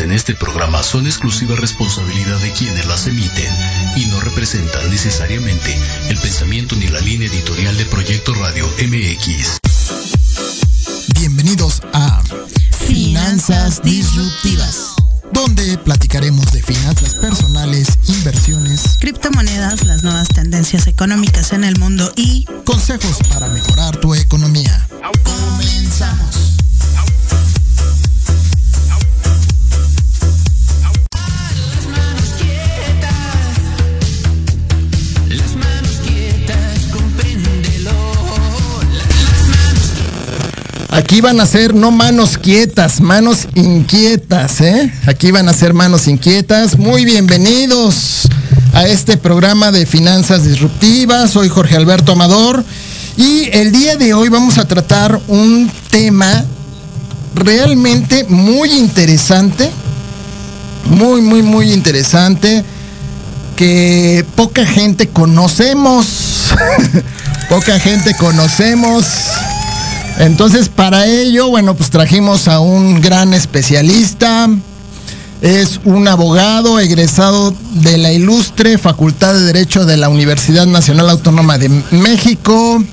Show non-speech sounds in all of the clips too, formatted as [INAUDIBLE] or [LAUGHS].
en este programa son exclusiva responsabilidad de quienes las emiten y no representan necesariamente el pensamiento ni la línea editorial de Proyecto Radio MX. Bienvenidos a Finanzas Disruptivas, donde platicaremos de finanzas personales, inversiones, criptomonedas, las nuevas tendencias económicas en el mundo y consejos para mejorar tu economía. Comenzamos. Aquí van a ser no manos quietas, manos inquietas, ¿eh? Aquí van a ser manos inquietas. Muy bienvenidos a este programa de finanzas disruptivas. Soy Jorge Alberto Amador y el día de hoy vamos a tratar un tema realmente muy interesante, muy, muy, muy interesante, que poca gente conocemos, [LAUGHS] poca gente conocemos. Entonces, para ello, bueno, pues trajimos a un gran especialista. Es un abogado egresado de la ilustre Facultad de Derecho de la Universidad Nacional Autónoma de México.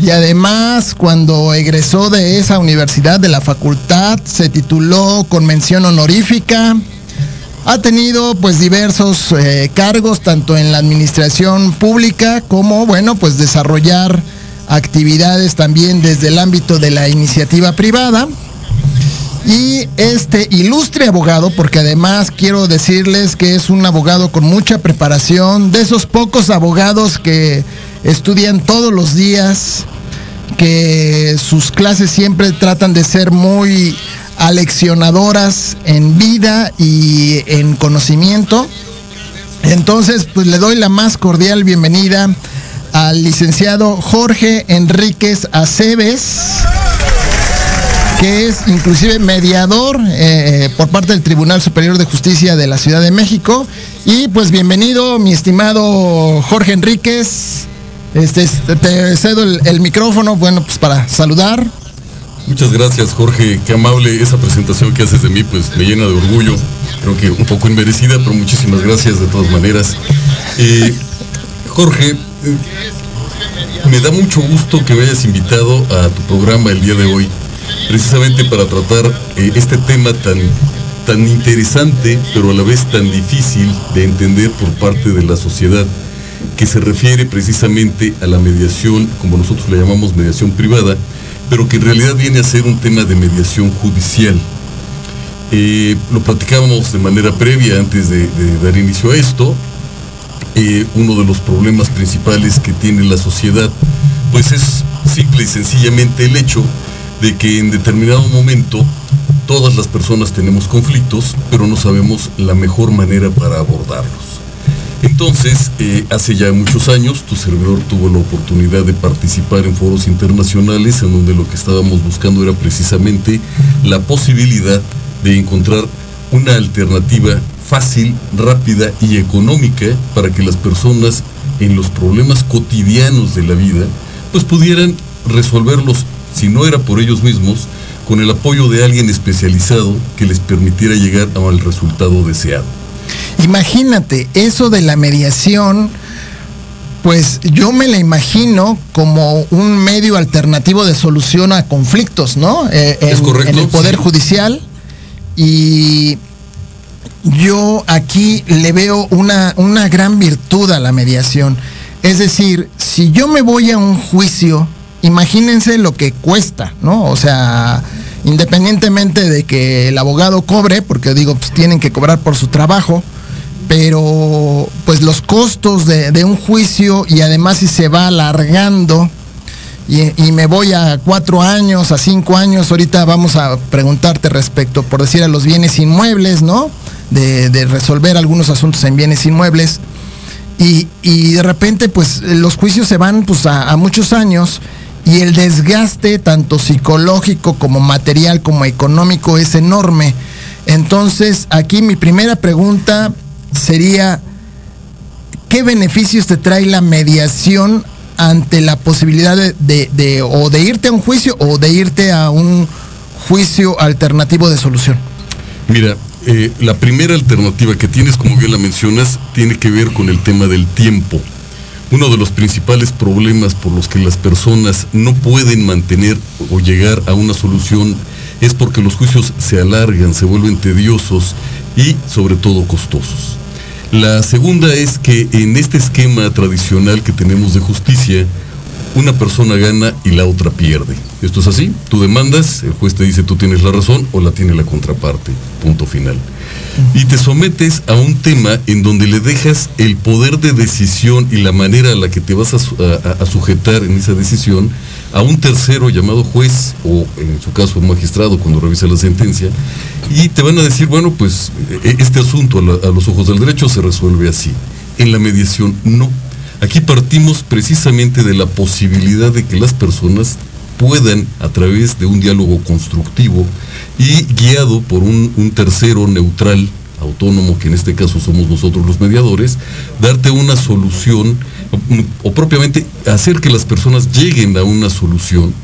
Y además, cuando egresó de esa universidad, de la facultad, se tituló con mención honorífica. Ha tenido pues diversos eh, cargos, tanto en la administración pública como, bueno, pues desarrollar actividades también desde el ámbito de la iniciativa privada. Y este ilustre abogado, porque además quiero decirles que es un abogado con mucha preparación, de esos pocos abogados que estudian todos los días, que sus clases siempre tratan de ser muy aleccionadoras en vida y en conocimiento. Entonces, pues le doy la más cordial bienvenida al licenciado Jorge Enríquez Aceves, que es inclusive mediador eh, por parte del Tribunal Superior de Justicia de la Ciudad de México. Y pues bienvenido, mi estimado Jorge Enríquez. Este, te cedo el, el micrófono, bueno, pues para saludar. Muchas gracias, Jorge. Qué amable esa presentación que haces de mí, pues me llena de orgullo. Creo que un poco inmerecida, pero muchísimas gracias de todas maneras. Eh, Jorge, me da mucho gusto que me hayas invitado a tu programa el día de hoy, precisamente para tratar eh, este tema tan, tan interesante, pero a la vez tan difícil de entender por parte de la sociedad, que se refiere precisamente a la mediación, como nosotros le llamamos mediación privada, pero que en realidad viene a ser un tema de mediación judicial. Eh, lo platicábamos de manera previa antes de, de dar inicio a esto, uno de los problemas principales que tiene la sociedad, pues es simple y sencillamente el hecho de que en determinado momento todas las personas tenemos conflictos, pero no sabemos la mejor manera para abordarlos. Entonces, eh, hace ya muchos años, tu servidor tuvo la oportunidad de participar en foros internacionales en donde lo que estábamos buscando era precisamente la posibilidad de encontrar una alternativa fácil, rápida y económica para que las personas en los problemas cotidianos de la vida pues pudieran resolverlos, si no era por ellos mismos, con el apoyo de alguien especializado que les permitiera llegar al resultado deseado. Imagínate, eso de la mediación, pues yo me la imagino como un medio alternativo de solución a conflictos, ¿no? Eh, en, es correcto. En el Poder sí. Judicial. Y yo aquí le veo una, una gran virtud a la mediación. Es decir, si yo me voy a un juicio, imagínense lo que cuesta, ¿no? O sea, independientemente de que el abogado cobre, porque digo, pues tienen que cobrar por su trabajo, pero pues los costos de, un juicio y además si se va alargando y, y, me voy a cuatro años, a cinco años, ahorita vamos a preguntarte respecto, por decir, a los bienes inmuebles, ¿no? De, de resolver algunos asuntos en bienes inmuebles. Y, y, de repente, pues los juicios se van pues, a, muchos años y el desgaste, tanto psicológico como material como económico, es enorme. Entonces, aquí mi primera pregunta sería, ¿qué beneficios te trae la mediación ante la posibilidad de, de, de, o de irte a un juicio o de irte a un juicio alternativo de solución? Mira, eh, la primera alternativa que tienes, como bien la mencionas, tiene que ver con el tema del tiempo. Uno de los principales problemas por los que las personas no pueden mantener o llegar a una solución es porque los juicios se alargan, se vuelven tediosos y sobre todo costosos. La segunda es que en este esquema tradicional que tenemos de justicia, una persona gana y la otra pierde. Esto es así, tú demandas, el juez te dice tú tienes la razón o la tiene la contraparte, punto final. Y te sometes a un tema en donde le dejas el poder de decisión y la manera a la que te vas a, sujetar en esa decisión, a un tercero llamado juez o en su caso un magistrado cuando revisa la sentencia y te van a decir, bueno, pues e-, este asunto a los ojos del derecho se resuelve así. En la mediación no. Aquí partimos precisamente de la posibilidad de que las personas puedan, a través de un diálogo constructivo y guiado por un, tercero neutral, autónomo, que en este caso somos nosotros los mediadores, darte una solución o, propiamente hacer que las personas lleguen a una solución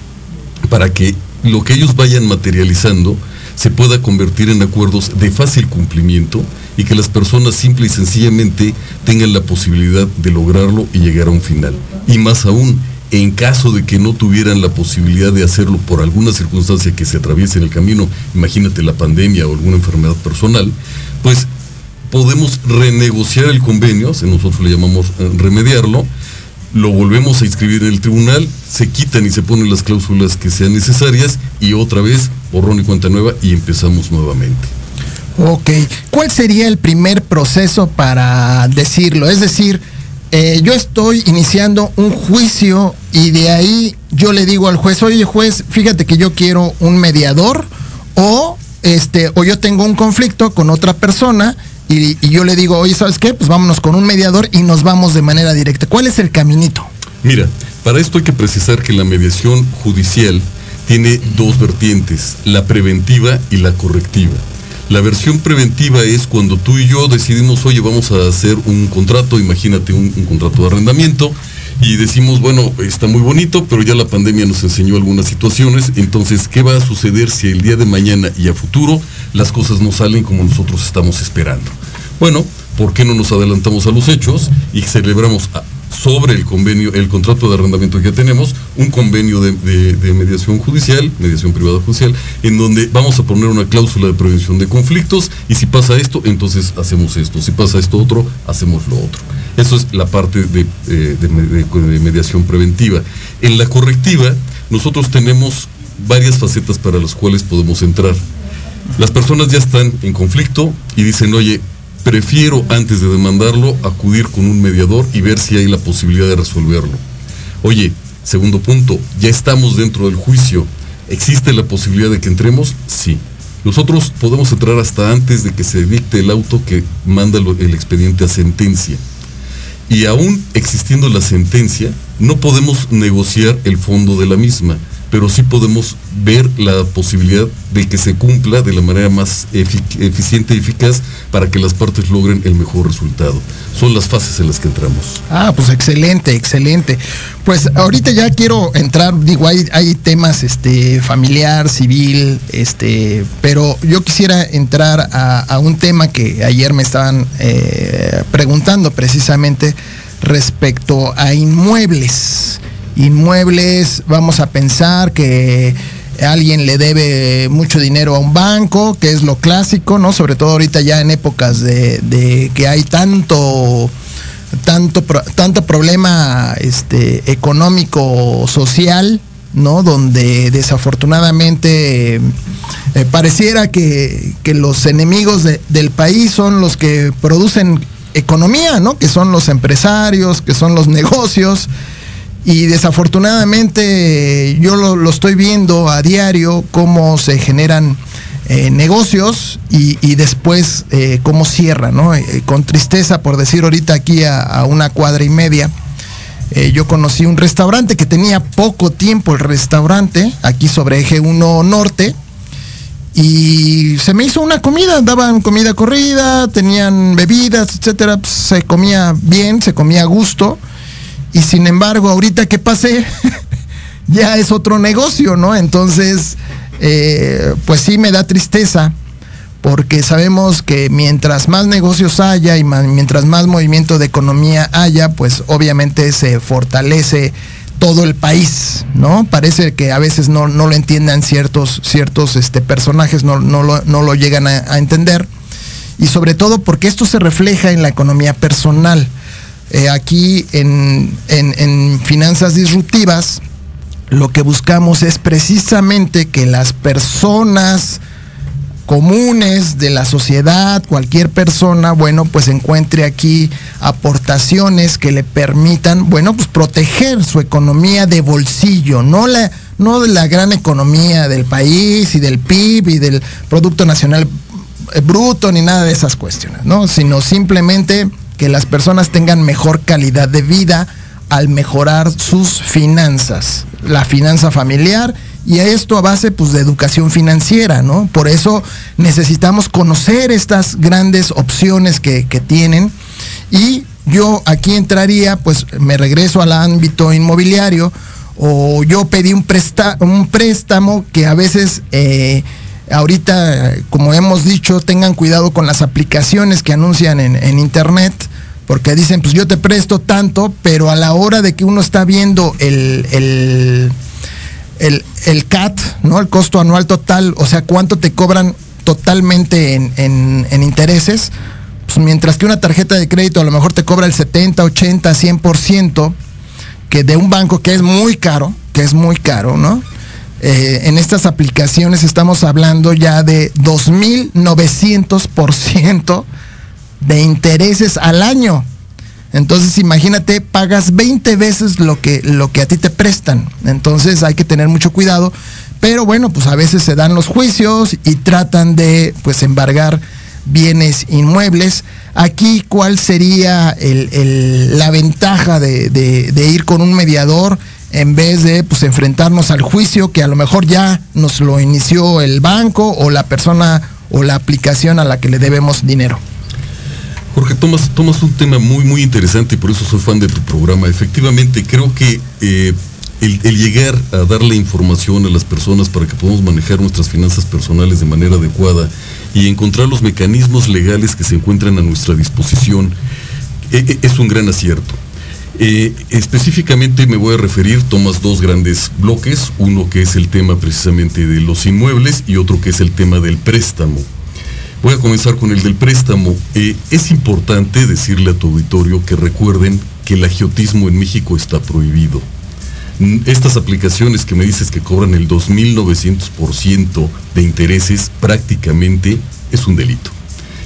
para que lo que ellos vayan materializando se pueda convertir en acuerdos de fácil cumplimiento y que las personas simple y sencillamente tengan la posibilidad de lograrlo y llegar a un final. Y más aún, en caso de que no tuvieran la posibilidad de hacerlo por alguna circunstancia que se atraviese en el camino, imagínate la pandemia o alguna enfermedad personal, pues podemos renegociar el convenio, nosotros le llamamos eh, remediarlo, lo volvemos a inscribir en el tribunal, se quitan y se ponen las cláusulas que sean necesarias y otra vez borrón y cuenta nueva y empezamos nuevamente. Ok, ¿cuál sería el primer proceso para decirlo? Es decir, eh, yo estoy iniciando un juicio y de ahí yo le digo al juez, oye juez, fíjate que yo quiero un mediador o este, o yo tengo un conflicto con otra persona y, yo le digo, oye, ¿sabes qué? Pues vámonos con un mediador y nos vamos de manera directa. ¿Cuál es el caminito? Mira, para esto hay que precisar que la mediación judicial tiene dos vertientes, la preventiva y la correctiva. La versión preventiva es cuando tú y yo decidimos, oye, vamos a hacer un contrato, imagínate un, contrato de arrendamiento, y decimos, bueno, está muy bonito, pero ya la pandemia nos enseñó algunas situaciones, entonces, ¿qué va a suceder si el día de mañana y a futuro las cosas no salen como nosotros estamos esperando? Bueno, ¿por qué no nos adelantamos a los hechos y celebramos sobre el convenio, el contrato de arrendamiento que tenemos, un convenio de, mediación judicial, mediación privada judicial, en donde vamos a poner una cláusula de prevención de conflictos y si pasa esto, entonces hacemos esto, si pasa esto otro, hacemos lo otro. Eso es la parte de, eh, de mediación preventiva. En la correctiva, nosotros tenemos varias facetas para las cuales podemos entrar. Las personas ya están en conflicto y dicen, oye, prefiero antes de demandarlo acudir con un mediador y ver si hay la posibilidad de resolverlo. Oye, segundo punto, ya estamos dentro del juicio. ¿Existe la posibilidad de que entremos? Sí. Nosotros podemos entrar hasta antes de que se dicte el auto que manda el expediente a sentencia. Y aún existiendo la sentencia, no podemos negociar el fondo de la misma pero sí podemos ver la posibilidad de que se cumpla de la manera más eficiente y eficaz para que las partes logren el mejor resultado. Son las fases en las que entramos. Ah, pues excelente, excelente. Pues ahorita ya quiero entrar, digo, hay, hay temas este, familiar, civil, este, pero yo quisiera entrar a, un tema que ayer me estaban eh, preguntando precisamente respecto a inmuebles inmuebles, vamos a pensar que alguien le debe mucho dinero a un banco, que es lo clásico, ¿no? Sobre todo ahorita ya en épocas de, que hay tanto tanto tanto problema este económico social no donde desafortunadamente eh, pareciera que, los enemigos del país son los que producen economía no que son los empresarios que son los [LAUGHS] negocios y desafortunadamente yo lo, estoy viendo a diario cómo se generan eh, negocios y, después eh, cómo cierran, ¿no? Eh, con tristeza, por decir ahorita aquí a, una cuadra y media, yo conocí un restaurante que tenía poco tiempo el restaurante, aquí sobre Eje 1 Norte, y se me hizo una comida, daban comida corrida, tenían bebidas, etcétera, pues, se comía bien, se comía a gusto y sin embargo, ahorita que pasé, [LAUGHS] ya es otro negocio, ¿no? Entonces, eh, pues sí me da tristeza, porque sabemos que mientras más negocios haya y mientras más movimiento de economía haya, pues obviamente se fortalece todo el país, ¿no? Parece que a veces no, lo entiendan ciertos, ciertos este, personajes, no, lo, llegan a entender. Y sobre todo porque esto se refleja en la economía personal. Eh, aquí en, finanzas disruptivas, lo que buscamos es precisamente que las personas comunes de la sociedad, cualquier persona, bueno, pues encuentre aquí aportaciones que le permitan, bueno, pues proteger su economía de bolsillo, no la no de la gran economía del país y del PIB y del Producto Nacional Bruto ni nada de esas cuestiones, ¿no? Sino simplemente que las personas tengan mejor calidad de vida al mejorar sus finanzas, la finanza familiar y esto a base pues de educación financiera, ¿no? Por eso necesitamos conocer estas grandes opciones que, tienen y yo aquí entraría, pues me regreso al ámbito inmobiliario o yo pedí un, un préstamo que a veces eh, ahorita, como hemos dicho, tengan cuidado con las aplicaciones que anuncian en, internet, porque dicen, pues yo te presto tanto, pero a la hora de que uno está viendo el, el, el, CAT, ¿no? El costo anual total, o sea, cuánto te cobran totalmente en, en, intereses, pues mientras que una tarjeta de crédito a lo mejor te cobra el 70, 80, 100%, que de un banco que es muy caro, que es muy caro, ¿no? Eh, en estas aplicaciones estamos hablando ya de 2.900% de intereses al año. Entonces imagínate, pagas 20 veces lo que, lo que a ti te prestan. Entonces hay que tener mucho cuidado. Pero bueno, pues a veces se dan los juicios y tratan de pues embargar bienes inmuebles. Aquí, ¿cuál sería la ventaja de ir con un mediador? En vez de pues, enfrentarnos al juicio que a lo mejor ya nos lo inició el banco o la persona o la aplicación a la que le debemos dinero. Jorge, tomas, tomas un tema muy, muy interesante y por eso soy fan de tu programa. Efectivamente, creo que eh, el, llegar a darle información a las personas para que podamos manejar nuestras finanzas personales de manera adecuada y encontrar los mecanismos legales que se encuentran a nuestra disposición eh, eh, es un gran acierto. Eh, específicamente me voy a referir, tomas dos grandes bloques, uno que es el tema precisamente de los inmuebles y otro que es el tema del préstamo. Voy a comenzar con el del préstamo. Eh, es importante decirle a tu auditorio que recuerden que el agiotismo en México está prohibido. Estas aplicaciones que me dices que cobran el 2.900% de intereses prácticamente es un delito.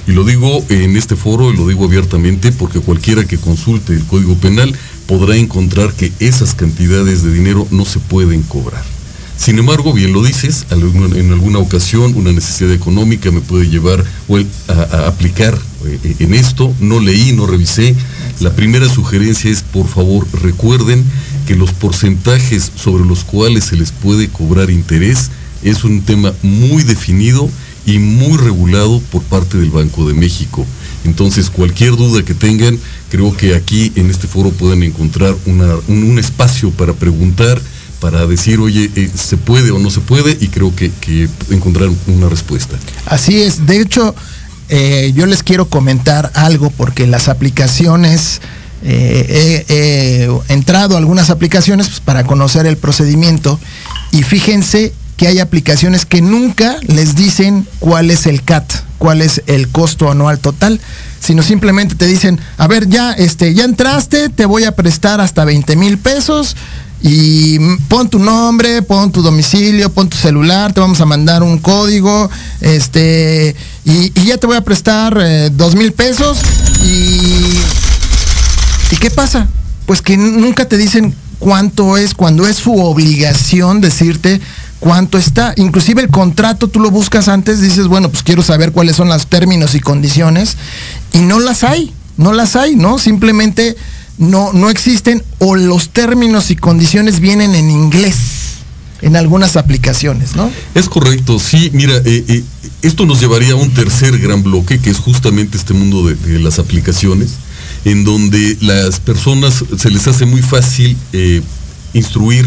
Y lo digo en este foro y lo digo abiertamente porque cualquiera que consulte el Código Penal podrá encontrar que esas cantidades de dinero no se pueden cobrar. Sin embargo, bien lo dices, en alguna ocasión una necesidad económica me puede llevar a, aplicar eh, en esto, no leí, no revisé. La primera sugerencia es, por favor, recuerden que los porcentajes sobre los cuales se les puede cobrar interés es un tema muy definido y muy regulado por parte del Banco de México. Entonces, cualquier duda que tengan, creo que aquí en este foro pueden encontrar un, espacio para preguntar, para decir, oye, eh, ¿se puede o no se puede? Y creo que, encontrar una respuesta. Así es. De hecho, eh, yo les quiero comentar algo porque las aplicaciones... Eh, he entrado algunas aplicaciones pues, para conocer el procedimiento y fíjense que hay aplicaciones que nunca les dicen cuál es el CAT, cuál es el costo anual total, sino simplemente te dicen, a ver, ya, este, ya entraste, te voy a prestar hasta 20 mil pesos y pon tu nombre, pon tu domicilio, pon tu celular, te vamos a mandar un código, este, y, ya te voy a prestar eh, dos mil pesos y, ¿y qué pasa? Pues que nunca te dicen cuánto es, cuando es su obligación decirte cuánto está. Inclusive el contrato tú lo buscas antes, dices, bueno, pues quiero saber cuáles son los términos y condiciones, y no las hay, no las hay, ¿no? Simplemente no, no existen o los términos y condiciones vienen en inglés en algunas aplicaciones, ¿no? Es correcto, sí, mira, eh, eh, esto nos llevaría a un tercer gran bloque, que es justamente este mundo de, las aplicaciones, en donde las personas se les hace muy fácil eh, instruir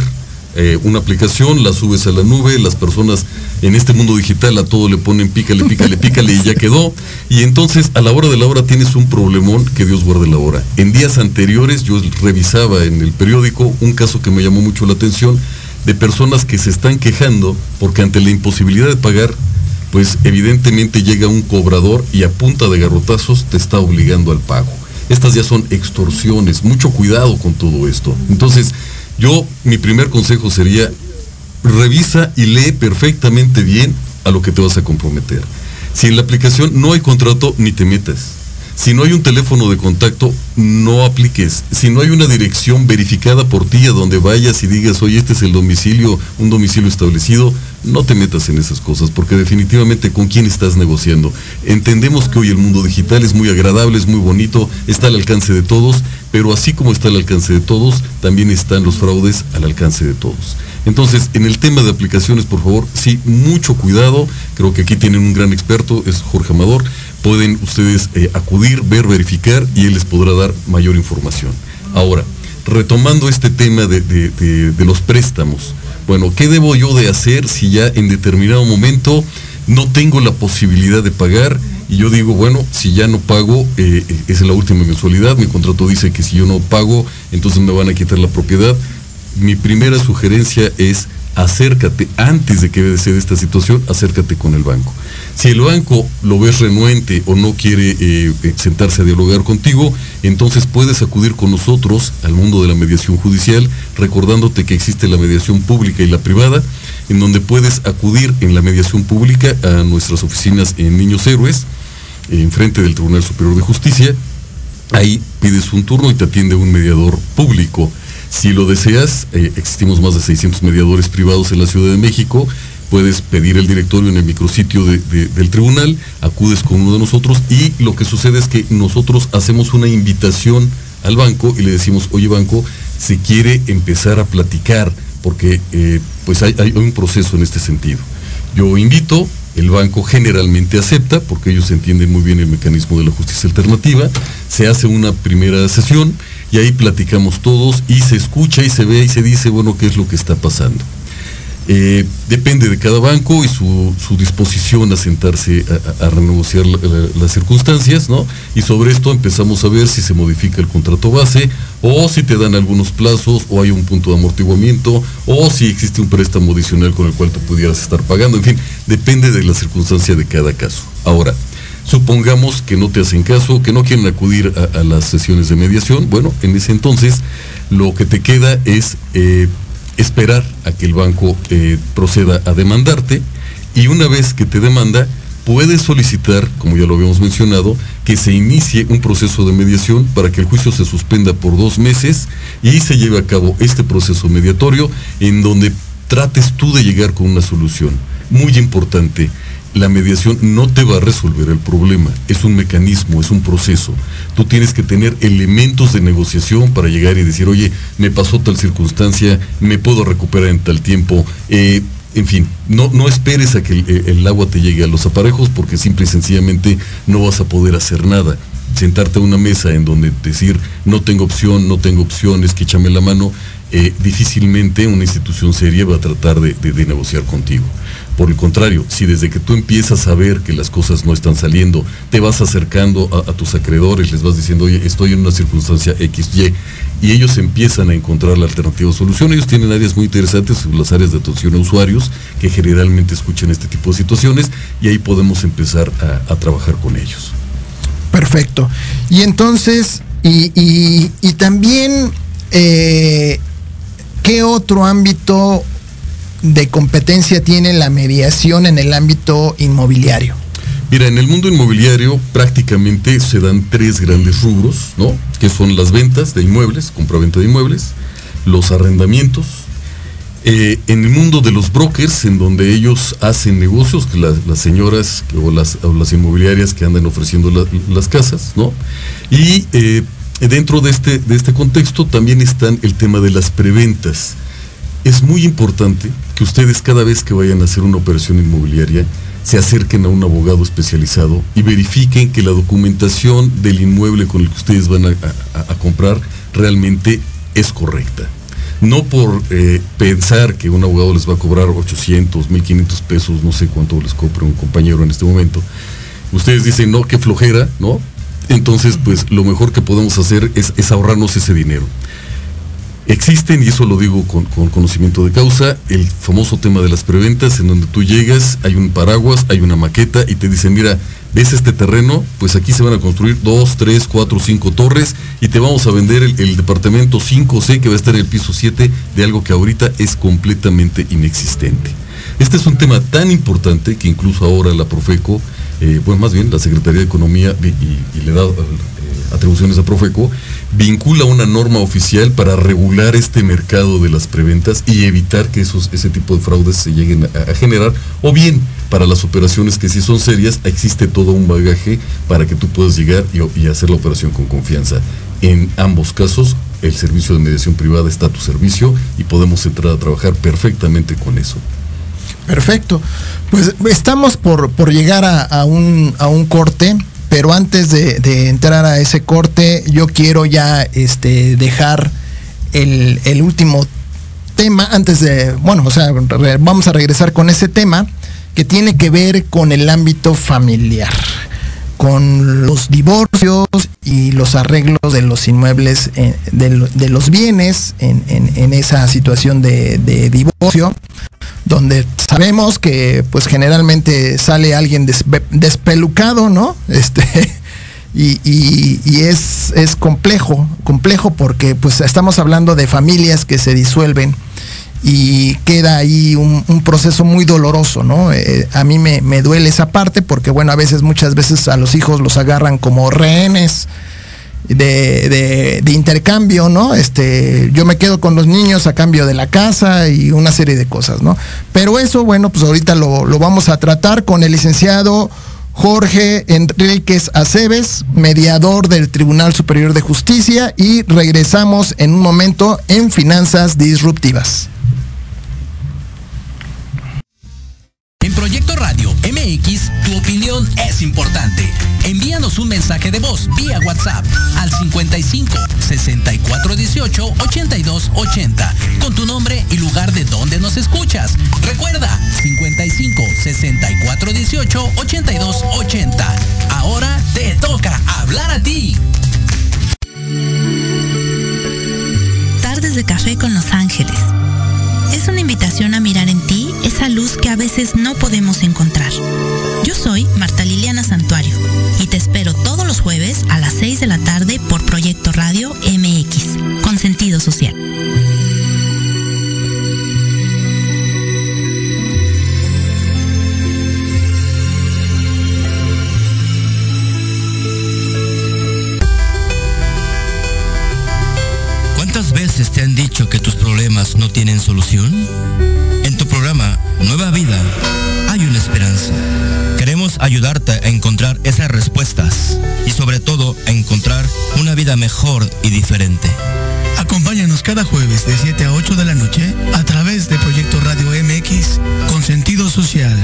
eh, una aplicación, la subes a la nube, las personas en este mundo digital a todo le ponen pícale, pícale, pícale y ya [LAUGHS] quedó. Y entonces a la hora de la hora tienes un problemón que Dios guarde la hora. En días anteriores yo revisaba en el periódico un caso que me llamó mucho la atención de personas que se están quejando porque ante la imposibilidad de pagar, pues evidentemente llega un cobrador y a punta de garrotazos te está obligando al pago. Estas ya son extorsiones, mucho cuidado con todo esto. Entonces, yo, mi primer consejo sería, revisa y lee perfectamente bien a lo que te vas a comprometer. Si en la aplicación no hay contrato, ni te metas. Si no hay un teléfono de contacto, no apliques. Si no hay una dirección verificada por ti a donde vayas y digas, oye, este es el domicilio, un domicilio establecido, no te metas en esas cosas, porque definitivamente con quién estás negociando. Entendemos que hoy el mundo digital es muy agradable, es muy bonito, está al alcance de todos, pero así como está al alcance de todos, también están los fraudes al alcance de todos. Entonces, en el tema de aplicaciones, por favor, sí, mucho cuidado. Creo que aquí tienen un gran experto, es Jorge Amador pueden ustedes eh, acudir, ver, verificar y él les podrá dar mayor información. Ahora, retomando este tema de, los préstamos, bueno, ¿qué debo yo de hacer si ya en determinado momento no tengo la posibilidad de pagar? Y yo digo, bueno, si ya no pago, eh, es la última mensualidad, mi contrato dice que si yo no pago, entonces me van a quitar la propiedad. Mi primera sugerencia es acércate, antes de que se dé esta situación, acércate con el banco. Si el banco lo ves renuente o no quiere eh, eh, sentarse a dialogar contigo, entonces puedes acudir con nosotros al mundo de la mediación judicial, recordándote que existe la mediación pública y la privada, en donde puedes acudir en la mediación pública a nuestras oficinas en Niños Héroes, enfrente del Tribunal Superior de Justicia. Ahí pides un turno y te atiende un mediador público. Si lo deseas, eh, existimos más de 600 mediadores privados en la Ciudad de México puedes pedir el directorio en el micrositio del tribunal, acudes con uno de nosotros y lo que sucede es que nosotros hacemos una invitación al banco y le decimos, oye banco, se quiere empezar a platicar, porque eh, pues hay, un proceso en este sentido. Yo invito, el banco generalmente acepta, porque ellos entienden muy bien el mecanismo de la justicia alternativa, se hace una primera sesión y ahí platicamos todos y se escucha y se ve y se dice, bueno, qué es lo que está pasando. Eh, depende de cada banco y su, disposición a sentarse a, renegociar las circunstancias, ¿no? Y sobre esto empezamos a ver si se modifica el contrato base o si te dan algunos plazos o hay un punto de amortiguamiento o si existe un préstamo adicional con el cual tú pudieras estar pagando. En fin, depende de la circunstancia de cada caso. Ahora, supongamos que no te hacen caso, que no quieren acudir a, las sesiones de mediación. Bueno, en ese entonces lo que te queda es... Eh, esperar a que el banco eh, proceda a demandarte y una vez que te demanda, puedes solicitar, como ya lo habíamos mencionado, que se inicie un proceso de mediación para que el juicio se suspenda por dos meses y se lleve a cabo este proceso mediatorio en donde trates tú de llegar con una solución. Muy importante, la mediación no te va a resolver el problema, es un mecanismo, es un proceso. Tú tienes que tener elementos de negociación para llegar y decir, oye, me pasó tal circunstancia, me puedo recuperar en tal tiempo. Eh, en fin, no, no esperes a que el, agua te llegue a los aparejos porque simple y sencillamente no vas a poder hacer nada. Sentarte a una mesa en donde decir, no tengo opción, no tengo opciones, que échame la mano, eh, difícilmente una institución seria va a tratar de, negociar contigo. Por el contrario, si desde que tú empiezas a ver que las cosas no están saliendo, te vas acercando a, tus acreedores, les vas diciendo, oye, estoy en una circunstancia XY, y ellos empiezan a encontrar la alternativa solución. Ellos tienen áreas muy interesantes, las áreas de atención a usuarios, que generalmente escuchan este tipo de situaciones, y ahí podemos empezar a, trabajar con ellos. Perfecto. Y entonces, y, también... Eh, ¿Qué otro ámbito de competencia tiene la mediación en el ámbito inmobiliario? Mira, en el mundo inmobiliario prácticamente se dan tres grandes rubros, ¿no? Que son las ventas de inmuebles, compra-venta de inmuebles, los arrendamientos. Eh, en el mundo de los brokers, en donde ellos hacen negocios, que las señoras o las, inmobiliarias que andan ofreciendo las casas, ¿no? Y eh, dentro de este, de este contexto también están el tema de las preventas. Es muy importante que ustedes cada vez que vayan a hacer una operación inmobiliaria se acerquen a un abogado especializado y verifiquen que la documentación del inmueble con el que ustedes van a, comprar realmente es correcta. No por eh, pensar que un abogado les va a cobrar 800, 1500 pesos, no sé cuánto les compre un compañero en este momento. Ustedes dicen, no, qué flojera, ¿no? entonces pues lo mejor que podemos hacer es, ahorrarnos ese dinero. Existen, y eso lo digo con, conocimiento de causa, el famoso tema de las preventas, en donde tú llegas, hay un paraguas, hay una maqueta y te dicen, mira, ves este terreno, pues aquí se van a construir dos, tres, cuatro, cinco torres y te vamos a vender el, departamento 5C que va a estar en el piso 7 de algo que ahorita es completamente inexistente. Este es un tema tan importante que incluso ahora la Profeco eh, bueno, más bien la Secretaría de Economía y, le da eh, atribuciones a Profeco, vincula una norma oficial para regular este mercado de las preventas y evitar que esos, ese tipo de fraudes se lleguen a, generar, o bien para las operaciones que si son serias, existe todo un bagaje para que tú puedas llegar y, hacer la operación con confianza. En ambos casos, el servicio de mediación privada está a tu servicio y podemos entrar a trabajar perfectamente con eso. Perfecto. Pues estamos por, llegar a, un, a un corte pero antes de, entrar a ese corte, yo quiero ya este, dejar el, último tema, antes de, bueno, o sea, vamos a regresar con ese tema que tiene que ver con el ámbito familiar, con los divorcios y los arreglos de los inmuebles, eh, de, los bienes en, esa situación de, de divorcio donde sabemos que pues generalmente sale alguien despelucado, ¿no? [LAUGHS] Este, y, es, es, complejo, complejo porque pues estamos hablando de familias que se disuelven y queda ahí un, proceso muy doloroso, ¿no? Eh, a mí me, me, duele esa parte porque, bueno, a veces, muchas veces a los hijos los agarran como rehenes, de, intercambio, ¿no? Este, yo me quedo con los niños a cambio de la casa y una serie de cosas, ¿no? Pero eso, bueno, pues ahorita lo, lo vamos a tratar con el licenciado Jorge Enríquez Aceves, mediador del Tribunal Superior de Justicia, y regresamos en un momento en Finanzas Disruptivas. En Proyecto Radio MX, opinión es importante. Envíanos un mensaje de voz vía WhatsApp al 55 64 18 82 80 con tu nombre y lugar de donde nos escuchas. Recuerda 55 64 18 82 80. Ahora te toca hablar a ti. Tardes de café con Los Ángeles es una invitación a mirar en esa luz que a veces no podemos encontrar. Yo soy Marta Liliana Santuario y te espero todos los jueves a las 6 de la tarde por Proyecto Radio MX, con sentido social. ¿Cuántas veces te han dicho que tus problemas no tienen solución? Ayudarte a encontrar esas respuestas y sobre todo a encontrar una vida mejor y diferente. Acompáñanos cada jueves de 7 a 8 de la noche a través de Proyecto Radio MX con sentido social.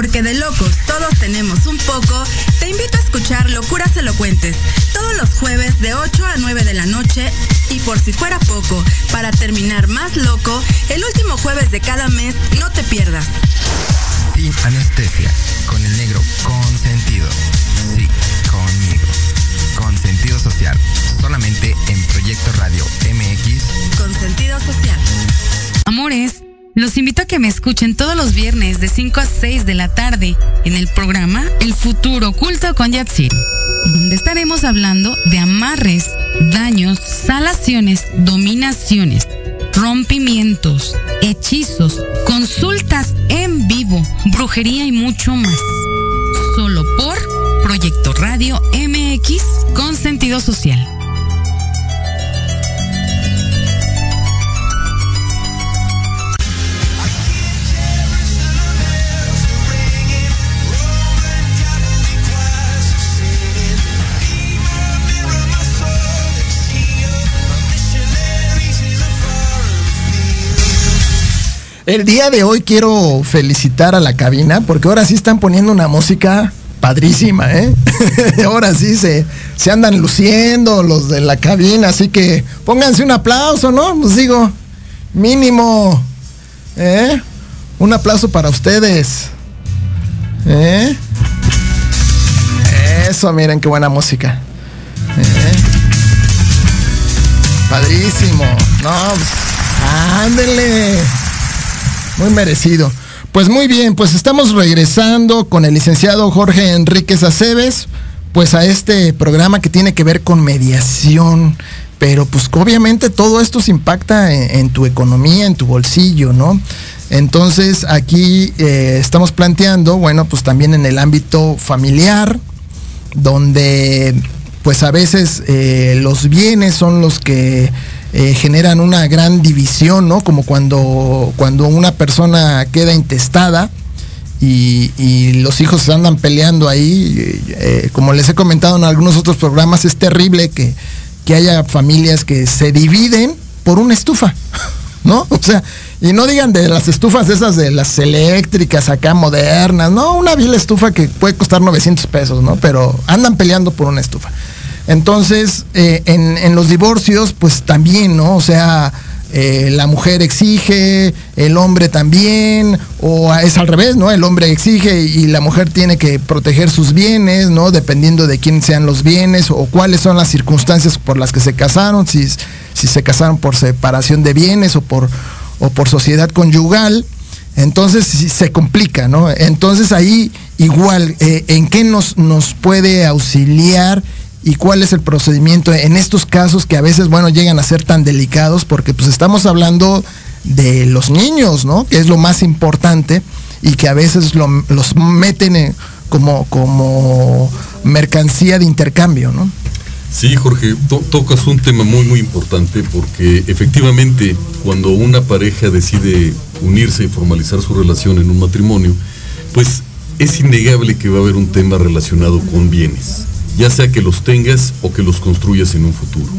porque de locos todos tenemos un poco, te invito a escuchar Locuras Elocuentes todos los jueves de 8 a 9 de la noche y por si fuera poco, para terminar más loco, el último jueves de cada mes no te pierdas. Sin anestesia, con el negro consentido. Sí, conmigo. Con sentido social, solamente en Proyecto Radio MX. Con sentido social. Amores. Los invito a que me escuchen todos los viernes de 5 a 6 de la tarde en el programa El Futuro Oculto con Yatsir, donde estaremos hablando de amarres, daños, salaciones, dominaciones, rompimientos, hechizos, consultas en vivo, brujería y mucho más. Solo por Proyecto Radio MX con sentido social. El día de hoy quiero felicitar a la cabina porque ahora sí están poniendo una música padrísima, ¿eh? [LAUGHS] ahora sí se, se andan luciendo los de la cabina, así que pónganse un aplauso, ¿no? Pues digo, mínimo, ¿eh? Un aplauso para ustedes. ¿Eh? Eso, miren qué buena música. ¿Eh? Padrísimo. No, ándele. Muy merecido. Pues muy bien, pues estamos regresando con el licenciado Jorge Enríquez Aceves, pues a este programa que tiene que ver con mediación, pero pues obviamente todo esto se impacta en, tu economía, en tu bolsillo, ¿no? Entonces aquí eh, estamos planteando, bueno, pues también en el ámbito familiar, donde pues a veces eh, los bienes son los que eh, generan una gran división, ¿no? Como cuando, cuando una persona queda intestada y, los hijos se andan peleando ahí, como les he comentado en algunos otros programas, es terrible que, que haya familias que se dividen por una estufa, [LAUGHS] ¿no? O sea, y no digan de las estufas esas de las eléctricas acá modernas, no, una vil estufa que puede costar 900 pesos, ¿no? Pero andan peleando por una estufa. Entonces, eh, en, los divorcios, pues también, ¿no? O sea, eh, la mujer exige, el hombre también, o es al revés, ¿no? El hombre exige y la mujer tiene que proteger sus bienes, ¿no? Dependiendo de quién sean los bienes o cuáles son las circunstancias por las que se casaron, si, se casaron por separación de bienes o por, o por sociedad conyugal. Entonces se complica, ¿no? Entonces ahí igual, eh, ¿en qué nos, nos puede auxiliar? Y cuál es el procedimiento en estos casos que a veces, bueno, llegan a ser tan delicados porque pues estamos hablando de los niños, ¿no? Que es lo más importante y que a veces los meten como, como mercancía de intercambio, ¿no? Sí, Jorge, tocas un tema muy, muy importante porque efectivamente cuando una pareja decide unirse y formalizar su relación en un matrimonio, pues es innegable que va a haber un tema relacionado con bienes ya sea que los tengas o que los construyas en un futuro.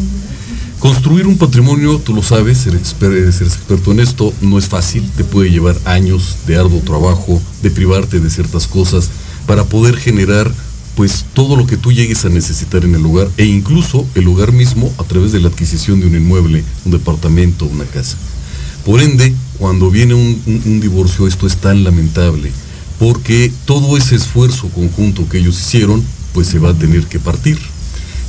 Construir un patrimonio, tú lo sabes, eres, experto en esto, no es fácil, te puede llevar años de arduo trabajo, de privarte de ciertas cosas, para poder generar pues todo lo que tú llegues a necesitar en el hogar e incluso el hogar mismo a través de la adquisición de un inmueble, un departamento, una casa. Por ende, cuando viene un divorcio esto es tan lamentable, porque todo ese esfuerzo conjunto que ellos hicieron pues se va a tener que partir.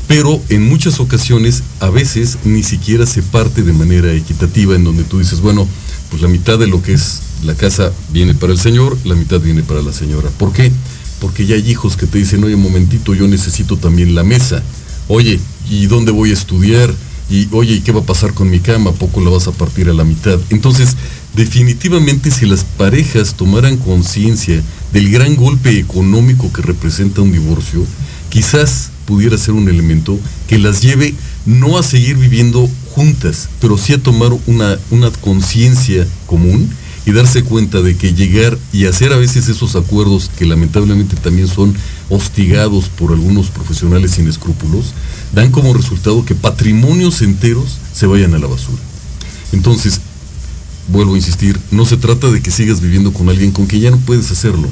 Pero en muchas ocasiones, a veces, ni siquiera se parte de manera equitativa en donde tú dices, bueno, pues la mitad de lo que es la casa viene para el señor, la mitad viene para la señora. ¿Por qué? Porque ya hay hijos que te dicen, oye, un momentito, yo necesito también la mesa. Oye, ¿y dónde voy a estudiar? Y oye, ¿y qué va a pasar con mi cama? poco la vas a partir a la mitad? Entonces, definitivamente si las parejas tomaran conciencia del gran golpe económico que representa un divorcio, quizás pudiera ser un elemento que las lleve no a seguir viviendo juntas, pero sí a tomar una, una conciencia común y darse cuenta de que llegar y hacer a veces esos acuerdos que lamentablemente también son hostigados por algunos profesionales sin escrúpulos, dan como resultado que patrimonios enteros se vayan a la basura. Entonces, vuelvo a insistir, no se trata de que sigas viviendo con alguien con quien ya no puedes hacerlo,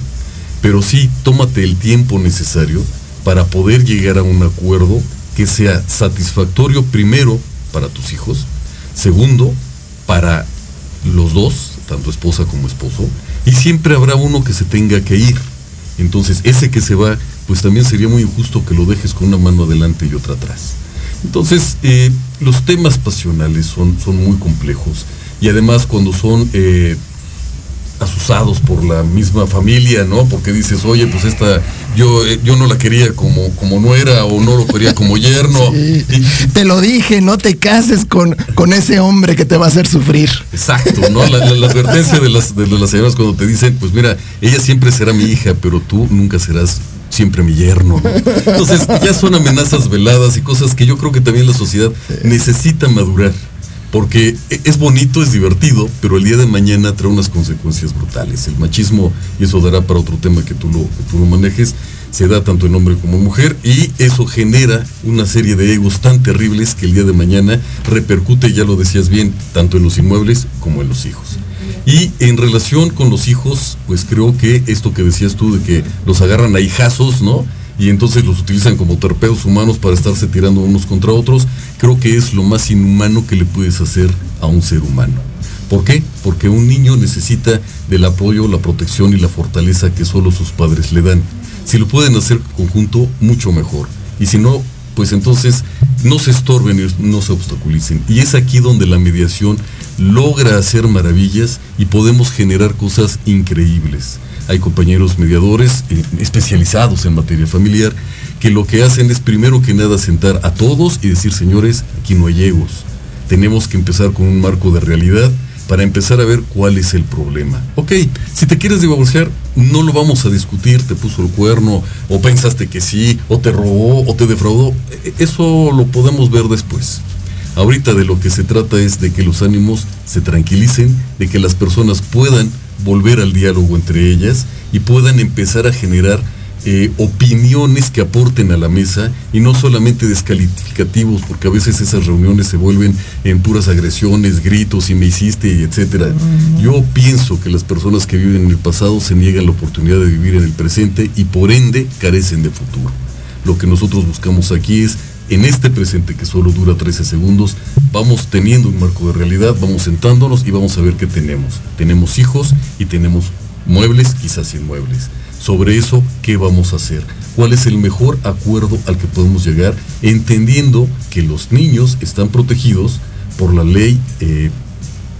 pero sí tómate el tiempo necesario para poder llegar a un acuerdo que sea satisfactorio primero para tus hijos, segundo para los dos, tanto esposa como esposo, y siempre habrá uno que se tenga que ir. Entonces, ese que se va, pues también sería muy injusto que lo dejes con una mano adelante y otra atrás. Entonces, eh, los temas pasionales son, son muy complejos y además cuando son eh, asusados por la misma familia, ¿no? Porque dices, oye, pues esta, yo, eh, yo no la quería como, como no era o no lo quería como yerno. [LAUGHS] te lo dije, no te cases con, con ese hombre que te va a hacer sufrir. Exacto, ¿no? La, advertencia de las, de las señoras cuando te dicen, pues mira, ella siempre será mi hija, pero tú nunca serás siempre mi yerno. Entonces ya son amenazas veladas y cosas que yo creo que también la sociedad necesita madurar porque es bonito, es divertido, pero el día de mañana trae unas consecuencias brutales. El machismo, y eso dará para otro tema que tú lo, tú lo manejes, se da tanto en hombre como en mujer y eso genera una serie de egos tan terribles que el día de mañana repercute, ya lo decías bien, tanto en los inmuebles como en los hijos. Y en relación con los hijos, pues creo que esto que decías tú de que los agarran a hijazos, ¿no? Y entonces los utilizan como torpedos humanos para estarse tirando unos contra otros, creo que es lo más inhumano que le puedes hacer a un ser humano. ¿Por qué? Porque un niño necesita del apoyo, la protección y la fortaleza que solo sus padres le dan. Si lo pueden hacer conjunto, mucho mejor. Y si no, pues entonces no se estorben y no se obstaculicen. Y es aquí donde la mediación logra hacer maravillas y podemos generar cosas increíbles hay compañeros mediadores eh, especializados en materia familiar que lo que hacen es primero que nada sentar a todos y decir, señores, aquí no hay egos. Tenemos que empezar con un marco de realidad para empezar a ver cuál es el problema. Ok, si te quieres divorciar, no lo vamos a discutir, te puso el cuerno, o pensaste que sí, o te robó, o te defraudó. E, eso lo podemos ver después. Ahorita de lo que se trata es de que los ánimos se tranquilicen, de que las personas puedan volver al diálogo entre ellas y puedan empezar a generar eh, opiniones que aporten a la mesa y no solamente descalificativos, porque a veces esas reuniones se vuelven en puras agresiones, gritos y me hiciste, etcétera. Yo pienso que las personas que viven en el pasado se niegan la oportunidad de vivir en el presente y por ende carecen de futuro. Lo que nosotros buscamos aquí es en este presente que solo dura 13 segundos, vamos teniendo un marco de realidad, vamos sentándonos y vamos a ver qué tenemos. Tenemos hijos y tenemos muebles, quizás inmuebles sobre eso qué vamos a hacer, cuál es el mejor acuerdo al que podemos llegar, entendiendo que los niños están protegidos por la ley eh,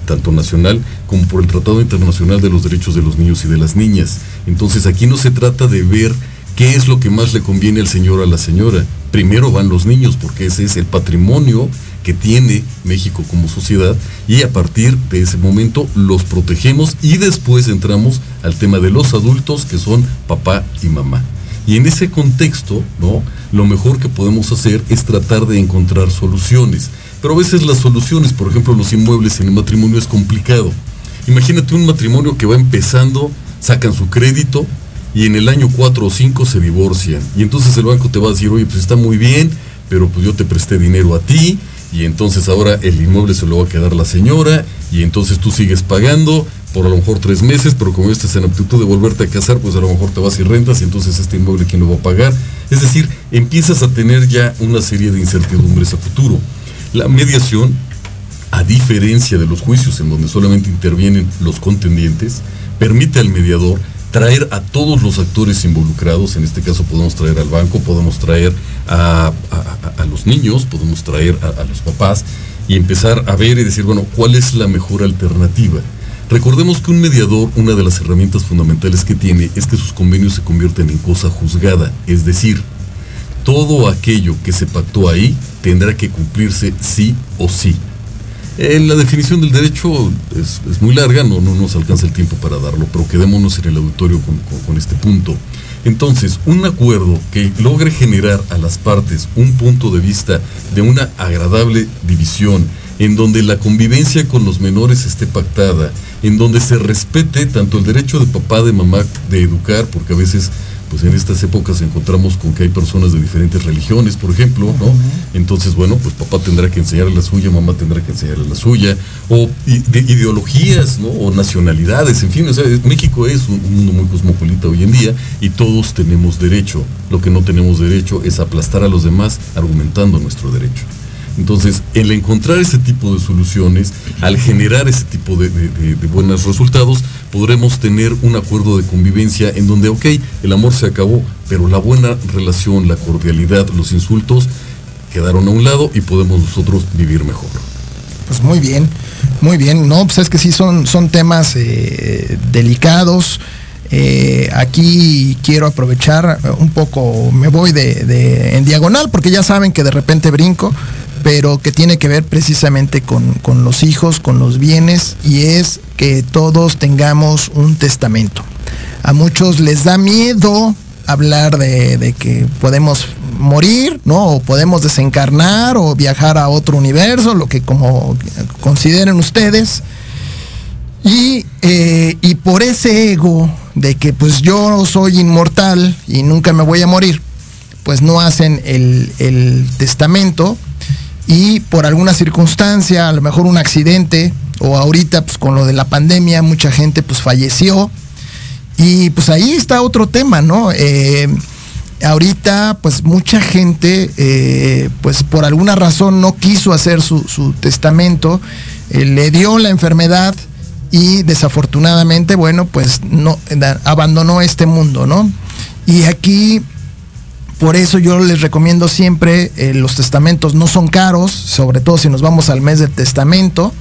tanto nacional como por el Tratado Internacional de los Derechos de los Niños y de las Niñas. Entonces aquí no se trata de ver qué es lo que más le conviene al señor o a la señora. Primero van los niños porque ese es el patrimonio que tiene México como sociedad y a partir de ese momento los protegemos y después entramos al tema de los adultos que son papá y mamá. Y en ese contexto, ¿no? Lo mejor que podemos hacer es tratar de encontrar soluciones. Pero a veces las soluciones, por ejemplo, los inmuebles en el matrimonio es complicado. Imagínate un matrimonio que va empezando, sacan su crédito y en el año 4 o 5 se divorcian. Y entonces el banco te va a decir, oye, pues está muy bien, pero pues yo te presté dinero a ti, y entonces ahora el inmueble se lo va a quedar la señora y entonces tú sigues pagando por a lo mejor tres meses, pero como estás en aptitud de volverte a casar, pues a lo mejor te vas y rentas y entonces este inmueble quién lo va a pagar. Es decir, empiezas a tener ya una serie de incertidumbres a futuro. La mediación, a diferencia de los juicios en donde solamente intervienen los contendientes, permite al mediador traer a todos los actores involucrados, en este caso podemos traer al banco, podemos traer a, los niños, podemos traer a, los papás y empezar a ver y decir, bueno, ¿cuál es la mejor alternativa? Recordemos que un mediador, una de las herramientas fundamentales que tiene es que sus convenios se convierten en cosa juzgada, es decir, todo aquello que se pactó ahí tendrá que cumplirse sí o sí. Eh, la definición del derecho es, muy larga, no, no, nos alcanza el tiempo para darlo, pero quedémonos en el auditorio con, este punto. Entonces, un acuerdo que logre generar a las partes un punto de vista de una agradable división, en donde la convivencia con los menores esté pactada, en donde se respete tanto el derecho de papá, de mamá, de educar, porque a veces pues en estas épocas encontramos con que hay personas de diferentes religiones, por ejemplo, ¿no? Entonces, bueno, pues papá tendrá que enseñarle la suya, mamá tendrá que enseñarle la suya, o de ideologías, ¿no? O nacionalidades, en fin, o sea, México es un, mundo muy cosmopolita hoy en día y todos tenemos derecho. Lo que no tenemos derecho es aplastar a los demás argumentando nuestro derecho. Entonces, el encontrar ese tipo de soluciones, al generar ese tipo de, buenos resultados, podremos tener un acuerdo de convivencia en donde, ok, el amor se acabó, pero la buena relación, la cordialidad, los insultos quedaron a un lado y podemos nosotros vivir mejor. Pues muy bien, muy bien. No, pues es que sí son, son temas eh, delicados. Eh, aquí quiero aprovechar un poco, me voy de, en diagonal porque ya saben que de repente brinco, pero que tiene que ver precisamente con, los hijos, con los bienes, y es que todos tengamos un testamento. A muchos les da miedo hablar de, que podemos morir, ¿no? O podemos desencarnar o viajar a otro universo, lo que como consideren ustedes. Y, eh, y por ese ego de que pues yo soy inmortal y nunca me voy a morir, pues no hacen el, el testamento y por alguna circunstancia, a lo mejor un accidente, o ahorita pues con lo de la pandemia, mucha gente pues falleció. Y pues ahí está otro tema, ¿no? Eh, ahorita pues mucha gente eh, pues por alguna razón no quiso hacer su, testamento, eh, le dio la enfermedad y desafortunadamente, bueno, pues no abandonó este mundo, ¿no? Y aquí por eso yo les recomiendo siempre, eh, los testamentos no son caros, sobre todo si nos vamos al mes del testamento.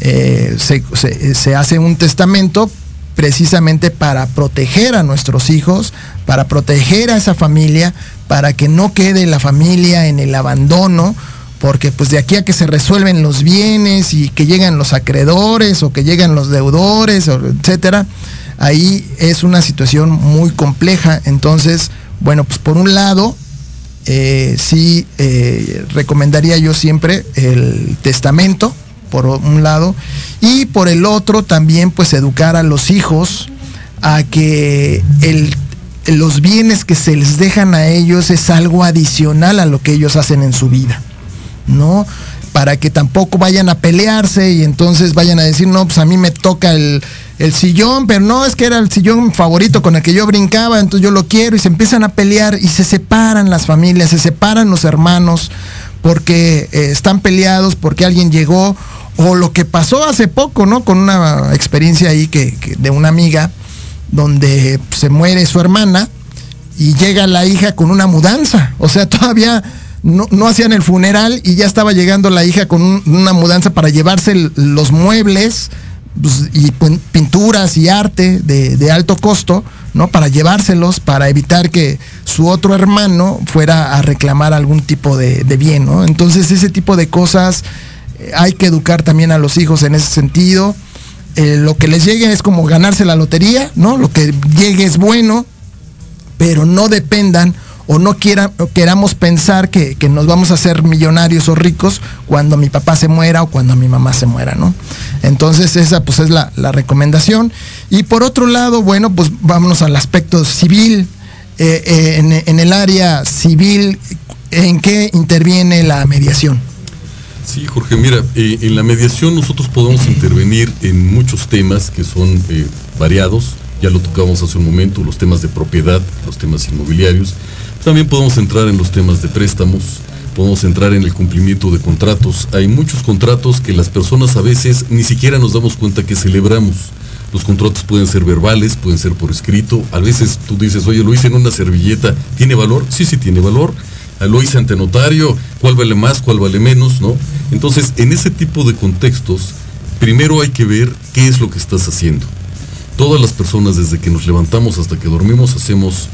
Eh, se, hace un testamento precisamente para proteger a nuestros hijos, para proteger a esa familia, para que no quede la familia en el abandono, porque pues de aquí a que se resuelven los bienes y que llegan los acreedores o que llegan los deudores, etcétera, ahí es una situación muy compleja. Entonces, bueno, pues por un lado, eh, sí eh, recomendaría yo siempre el testamento, por un lado, y por el otro también pues educar a los hijos a que los bienes que se les dejan a ellos es algo adicional a lo que ellos hacen en su vida, ¿no? Para que tampoco vayan a pelearse y entonces vayan a decir, no, pues a mí me toca el, el sillón, pero no es que era el sillón favorito con el que yo brincaba, entonces yo lo quiero y se empiezan a pelear y se separan las familias, se separan los hermanos porque eh, están peleados, porque alguien llegó, o lo que pasó hace poco, ¿no? Con una experiencia ahí que, de una amiga, donde se muere su hermana y llega la hija con una mudanza, o sea, todavía no, hacían el funeral y ya estaba llegando la hija con una mudanza para llevarse los muebles pues, y pinturas y arte de, alto costo, ¿no? Para llevárselos, para evitar que su otro hermano fuera a reclamar algún tipo de, bien, ¿no? Entonces ese tipo de cosas eh, hay que educar también a los hijos en ese sentido. Eh, lo que les llegue es como ganarse la lotería, ¿no? Lo que llegue es bueno, pero no dependan o no quiera, queramos pensar que, nos vamos a hacer millonarios o ricos cuando mi papá se muera o cuando mi mamá se muera, ¿no? Entonces esa pues es la, recomendación. Y por otro lado, bueno, pues vámonos al aspecto civil. Eh, eh, en, el área civil, ¿en qué interviene la mediación? Sí, Jorge, mira, eh, en la mediación nosotros podemos intervenir en muchos temas que son variados, ya lo tocamos hace un momento, los temas de propiedad, los temas inmobiliarios, también podemos entrar en los temas de préstamos, podemos entrar en el cumplimiento de contratos. Hay muchos contratos que las personas a veces ni siquiera nos damos cuenta que celebramos. Los contratos pueden ser verbales, pueden ser por escrito. A veces tú dices, oye, lo hice en una servilleta, ¿tiene valor? Sí, sí, tiene valor. Ah, lo hice ante notario, ¿cuál vale más, cuál vale menos? ¿no? Entonces, en ese tipo de contextos, primero hay que ver qué es lo que estás haciendo. Todas las personas, desde que nos levantamos hasta que dormimos, hacemos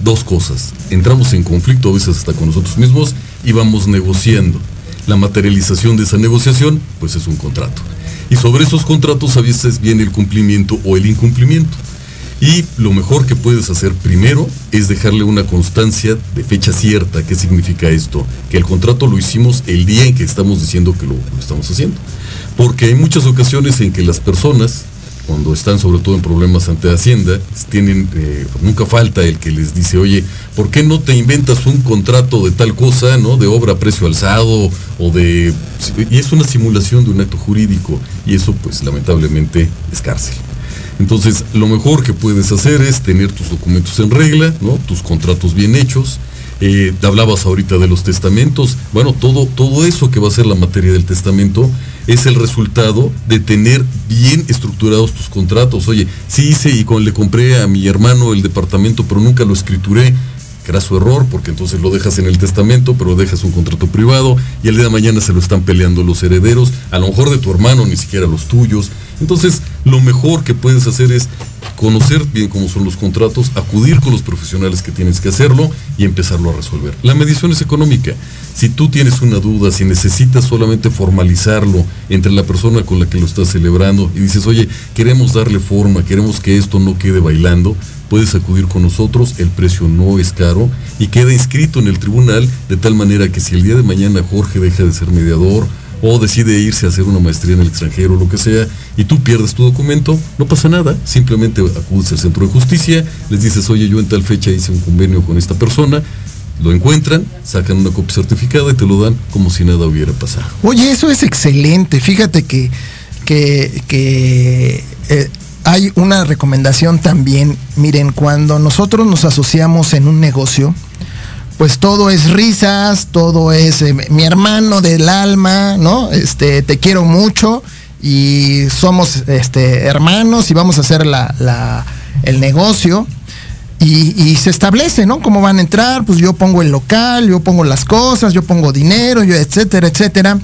dos cosas. Entramos en conflicto a veces hasta con nosotros mismos y vamos negociando. La materialización de esa negociación, pues es un contrato. Y sobre esos contratos a veces viene el cumplimiento o el incumplimiento. Y lo mejor que puedes hacer primero es dejarle una constancia de fecha cierta. ¿Qué significa esto? Que el contrato lo hicimos el día en que estamos diciendo que lo, estamos haciendo. Porque hay muchas ocasiones en que las personas cuando están sobre todo en problemas ante Hacienda, tienen, eh, nunca falta el que les dice, oye, ¿por qué no te inventas un contrato de tal cosa, ¿no? De obra a precio alzado o de... Y es una simulación de un acto jurídico y eso pues lamentablemente es cárcel. Entonces, lo mejor que puedes hacer es tener tus documentos en regla, ¿no? Tus contratos bien hechos. Eh, hablabas ahorita de los testamentos. Bueno, todo, todo eso que va a ser la materia del testamento es el resultado de tener bien estructurados tus contratos. Oye, sí hice y con, le compré a mi hermano el departamento, pero nunca lo escrituré. Que era su error, porque entonces lo dejas en el testamento, pero dejas un contrato privado y el día de mañana se lo están peleando los herederos, a lo mejor de tu hermano, ni siquiera los tuyos. Entonces, lo mejor que puedes hacer es conocer bien cómo son los contratos, acudir con los profesionales que tienes que hacerlo y empezarlo a resolver. La medición es económica. Si tú tienes una duda, si necesitas solamente formalizarlo entre la persona con la que lo estás celebrando y dices, oye, queremos darle forma, queremos que esto no quede bailando, puedes acudir con nosotros, el precio no es caro y queda inscrito en el tribunal de tal manera que si el día de mañana Jorge deja de ser mediador o decide irse a hacer una maestría en el extranjero, lo que sea, y tú pierdes tu documento, no pasa nada, simplemente acudes al centro de justicia, les dices, oye, yo en tal fecha hice un convenio con esta persona, lo encuentran, sacan una copia certificada y te lo dan como si nada hubiera pasado. Oye, eso es excelente. Fíjate que, que, eh, hay una recomendación también. Miren, cuando nosotros nos asociamos en un negocio, pues todo es risas, todo es eh, mi hermano del alma, ¿no? Este, te quiero mucho y somos este, hermanos y vamos a hacer la, el negocio y, se establece, ¿no? Cómo van a entrar, pues yo pongo el local, yo pongo las cosas, yo pongo dinero, yo, etcétera, etcétera.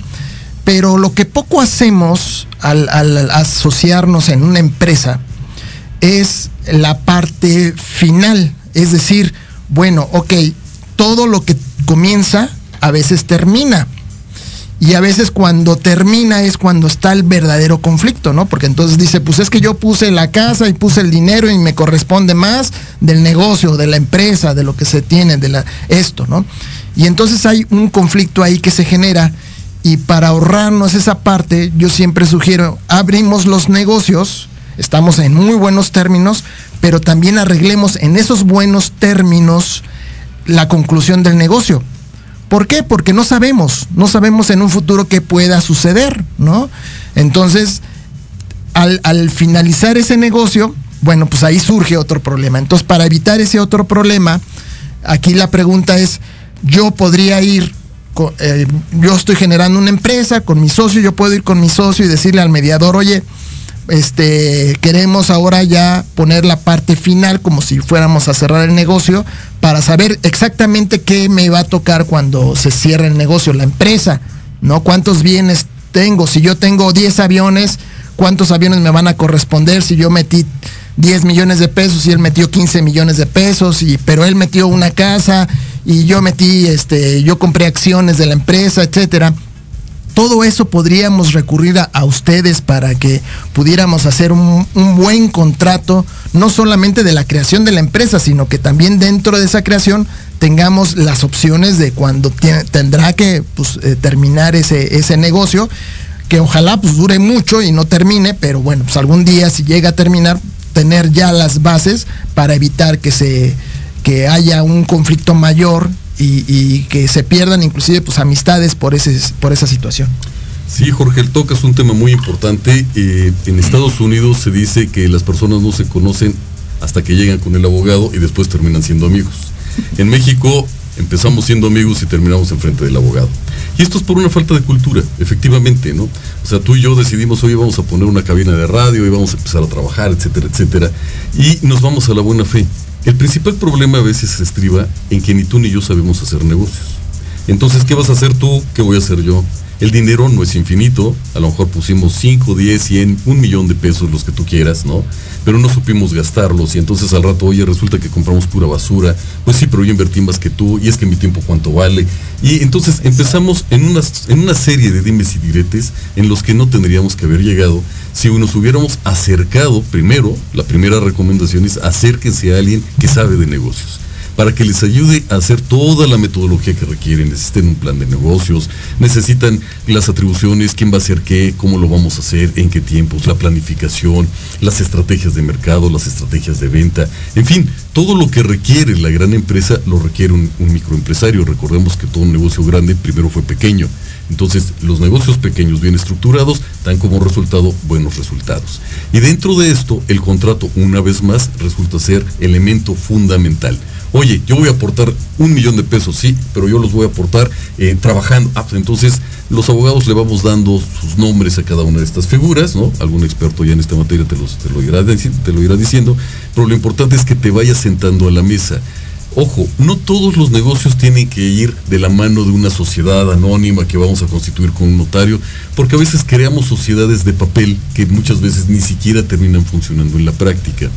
Pero lo que poco hacemos al, al asociarnos en una empresa es la parte final. Es decir, bueno, ok, todo lo que comienza a veces termina. Y a veces cuando termina es cuando está el verdadero conflicto, ¿no? Porque entonces dice, pues es que yo puse la casa y puse el dinero y me corresponde más del negocio, de la empresa, de lo que se tiene, de la, esto, ¿no? Y entonces hay un conflicto ahí que se genera y para ahorrarnos esa parte, yo siempre sugiero, abrimos los negocios, estamos en muy buenos términos, pero también arreglemos en esos buenos términos la conclusión del negocio. ¿Por qué? Porque no sabemos, no sabemos en un futuro qué pueda suceder, ¿no? Entonces, al, al, finalizar ese negocio, bueno, pues ahí surge otro problema. Entonces, para evitar ese otro problema, aquí la pregunta es, yo podría ir, eh, yo estoy generando una empresa con mi socio, yo puedo ir con mi socio y decirle al mediador, oye, este, queremos ahora ya poner la parte final como si fuéramos a cerrar el negocio para saber exactamente qué me va a tocar cuando se cierre el negocio, la empresa, ¿no? ¿Cuántos bienes tengo? Si yo tengo 10 aviones, ¿cuántos aviones me van a corresponder? Si yo metí 10 millones de pesos y él metió 15 millones de pesos, y, pero él metió una casa y yo metí, este, yo compré acciones de la empresa, etcétera. Todo eso podríamos recurrir a, ustedes para que pudiéramos hacer un, buen contrato, no solamente de la creación de la empresa, sino que también dentro de esa creación tengamos las opciones de cuando tendrá que pues, eh, terminar ese, ese negocio, que ojalá pues dure mucho y no termine, pero bueno, pues algún día si llega a terminar, tener ya las bases para evitar que se que haya un conflicto mayor y, que se pierdan inclusive pues amistades por ese por esa situación. Sí, Jorge, el toca es un tema muy importante. Eh, en Estados Unidos se dice que las personas no se conocen hasta que llegan con el abogado y después terminan siendo amigos. En México empezamos siendo amigos y terminamos enfrente del abogado. Y esto es por una falta de cultura, efectivamente, ¿no? O sea, tú y yo decidimos, hoy vamos a poner una cabina de radio y vamos a empezar a trabajar, etcétera, etcétera. Y nos vamos a la buena fe. El principal problema a veces estriba en que ni tú ni yo sabemos hacer negocios. Entonces, ¿qué vas a hacer tú? ¿Qué voy a hacer yo? El dinero no es infinito, a lo mejor pusimos 5, 10, 100, un millón de pesos, los que tú quieras, ¿no? Pero no supimos gastarlos y entonces al rato, oye, resulta que compramos pura basura, pues sí, pero yo invertí más que tú y es que mi tiempo cuánto vale. Y entonces empezamos en una, en una serie de dimes y diretes en los que no tendríamos que haber llegado si nos hubiéramos acercado primero, la primera recomendación es acérquense a alguien que sabe de negocios para que les ayude a hacer toda la metodología que requieren. Necesitan un plan de negocios, necesitan las atribuciones, quién va a hacer qué, cómo lo vamos a hacer, en qué tiempos, la planificación, las estrategias de mercado, las estrategias de venta, en fin, todo lo que requiere la gran empresa lo requiere un, microempresario. Recordemos que todo un negocio grande primero fue pequeño. Entonces, los negocios pequeños bien estructurados dan como resultado buenos resultados. Y dentro de esto, el contrato, una vez más, resulta ser elemento fundamental oye, yo voy a aportar un millón de pesos, sí, pero yo los voy a aportar eh, trabajando. Ah, pues entonces los abogados le vamos dando sus nombres a cada una de estas figuras, ¿no? Algún experto ya en esta materia te, los, te, lo, irá, te lo irá diciendo, pero lo importante es que te vayas sentando a la mesa. Ojo, no todos los negocios tienen que ir de la mano de una sociedad anónima que vamos a constituir con un notario, porque a veces creamos sociedades de papel que muchas veces ni siquiera terminan funcionando en la práctica.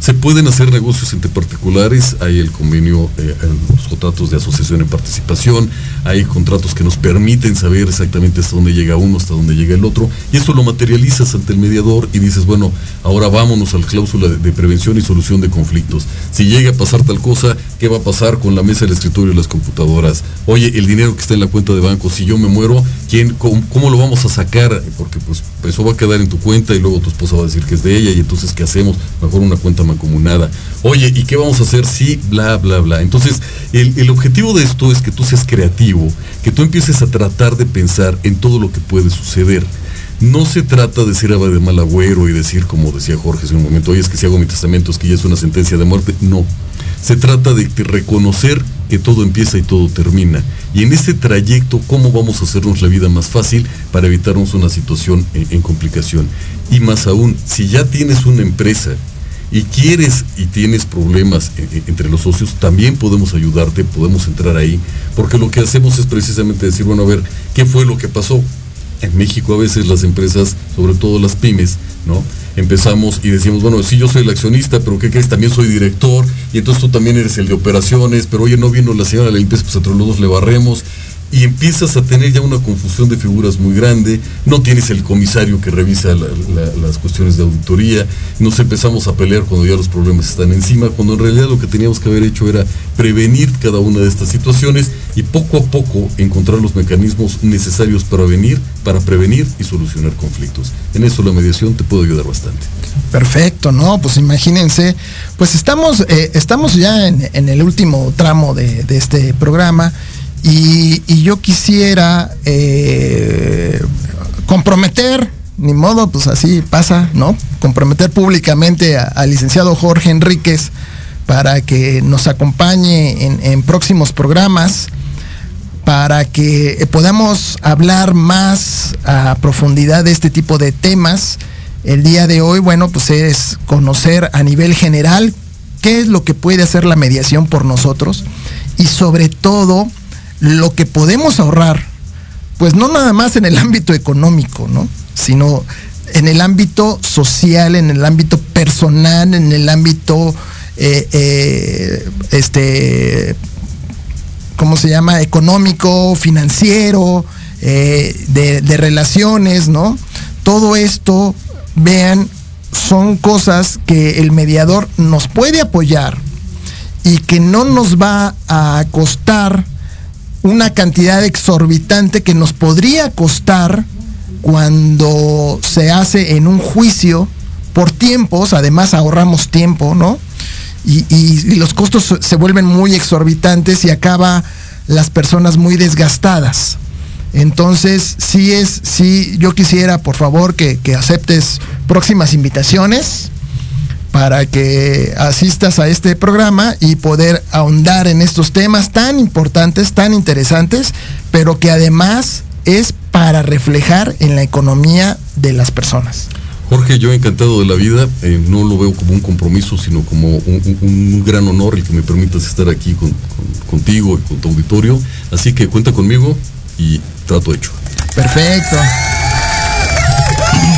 Se pueden hacer negocios entre particulares, hay el convenio, eh, los contratos de asociación en participación, hay contratos que nos permiten saber exactamente hasta dónde llega uno, hasta dónde llega el otro, y eso lo materializas ante el mediador y dices, bueno, ahora vámonos a la cláusula de, prevención y solución de conflictos. Si llega a pasar tal cosa, ¿qué va a pasar con la mesa del escritorio y las computadoras? Oye, el dinero que está en la cuenta de banco, si yo me muero, ¿quién, cómo, lo vamos a sacar? Porque pues eso va a quedar en tu cuenta y luego tu esposa va a decir que es de ella y entonces ¿qué hacemos? Mejor una cuenta mancomunada. Oye, ¿y qué vamos a hacer? Sí, bla, bla, bla. Entonces, el, objetivo de esto es que tú seas creativo, que tú empieces a tratar de pensar en todo lo que puede suceder. No se trata de ser de mal agüero y decir, como decía Jorge hace un momento, oye, es que si hago mi testamento es que ya es una sentencia de muerte. No. Se trata de reconocer que todo empieza y todo termina. Y en ese trayecto, ¿cómo vamos a hacernos la vida más fácil para evitarnos una situación en complicación? Y más aún, si ya tienes una empresa y quieres y tienes problemas entre los socios, también podemos ayudarte, podemos entrar ahí, porque lo que hacemos es precisamente decir, bueno, a ver, ¿qué fue lo que pasó? En México a veces las empresas, sobre todo las pymes, ¿no? Empezamos y decimos, bueno, sí, yo soy el accionista, pero ¿qué crees? También soy director, y entonces tú también eres el de operaciones, pero oye, no vino la señora de la limpieza, pues entre los dos le barremos. Y empiezas a tener ya una confusión de figuras muy grande, no tienes el comisario que revisa las cuestiones de auditoría, nos empezamos a pelear cuando ya los problemas están encima, cuando en realidad lo que teníamos que haber hecho era prevenir cada una de estas situaciones y poco a poco encontrar los mecanismos necesarios para venir, para prevenir y solucionar conflictos. En eso la mediación te puede ayudar bastante. Perfecto, ¿no? Pues imagínense, pues estamos, eh, estamos ya en, el último tramo de, de este programa. Y, yo quisiera eh, comprometer, ni modo, pues así pasa, ¿no? Comprometer públicamente al licenciado Jorge Enríquez para que nos acompañe en, próximos programas, para que podamos hablar más a profundidad de este tipo de temas. El día de hoy, bueno, pues es conocer a nivel general qué es lo que puede hacer la mediación por nosotros y sobre todo lo que podemos ahorrar, pues no nada más en el ámbito económico, ¿no? Sino en el ámbito social, en el ámbito personal, en el ámbito, eh, eh, este, ¿cómo se llama? Económico, financiero, eh, de, de relaciones, ¿no? Todo esto, vean, son cosas que el mediador nos puede apoyar y que no nos va a costar una cantidad exorbitante que nos podría costar cuando se hace en un juicio por tiempos, además ahorramos tiempo, ¿no? Y, los costos se vuelven muy exorbitantes y acaba las personas muy desgastadas. Entonces, sí es, sí, yo quisiera, por favor, que, que aceptes próximas invitaciones para que asistas a este programa y poder ahondar en estos temas tan importantes, tan interesantes, pero que además es para reflejar en la economía de las personas. Jorge, yo encantado de la vida, eh, no lo veo como un compromiso, sino como un, gran honor el que me permitas estar aquí contigo y con tu auditorio. Así que cuenta conmigo y trato hecho. Perfecto.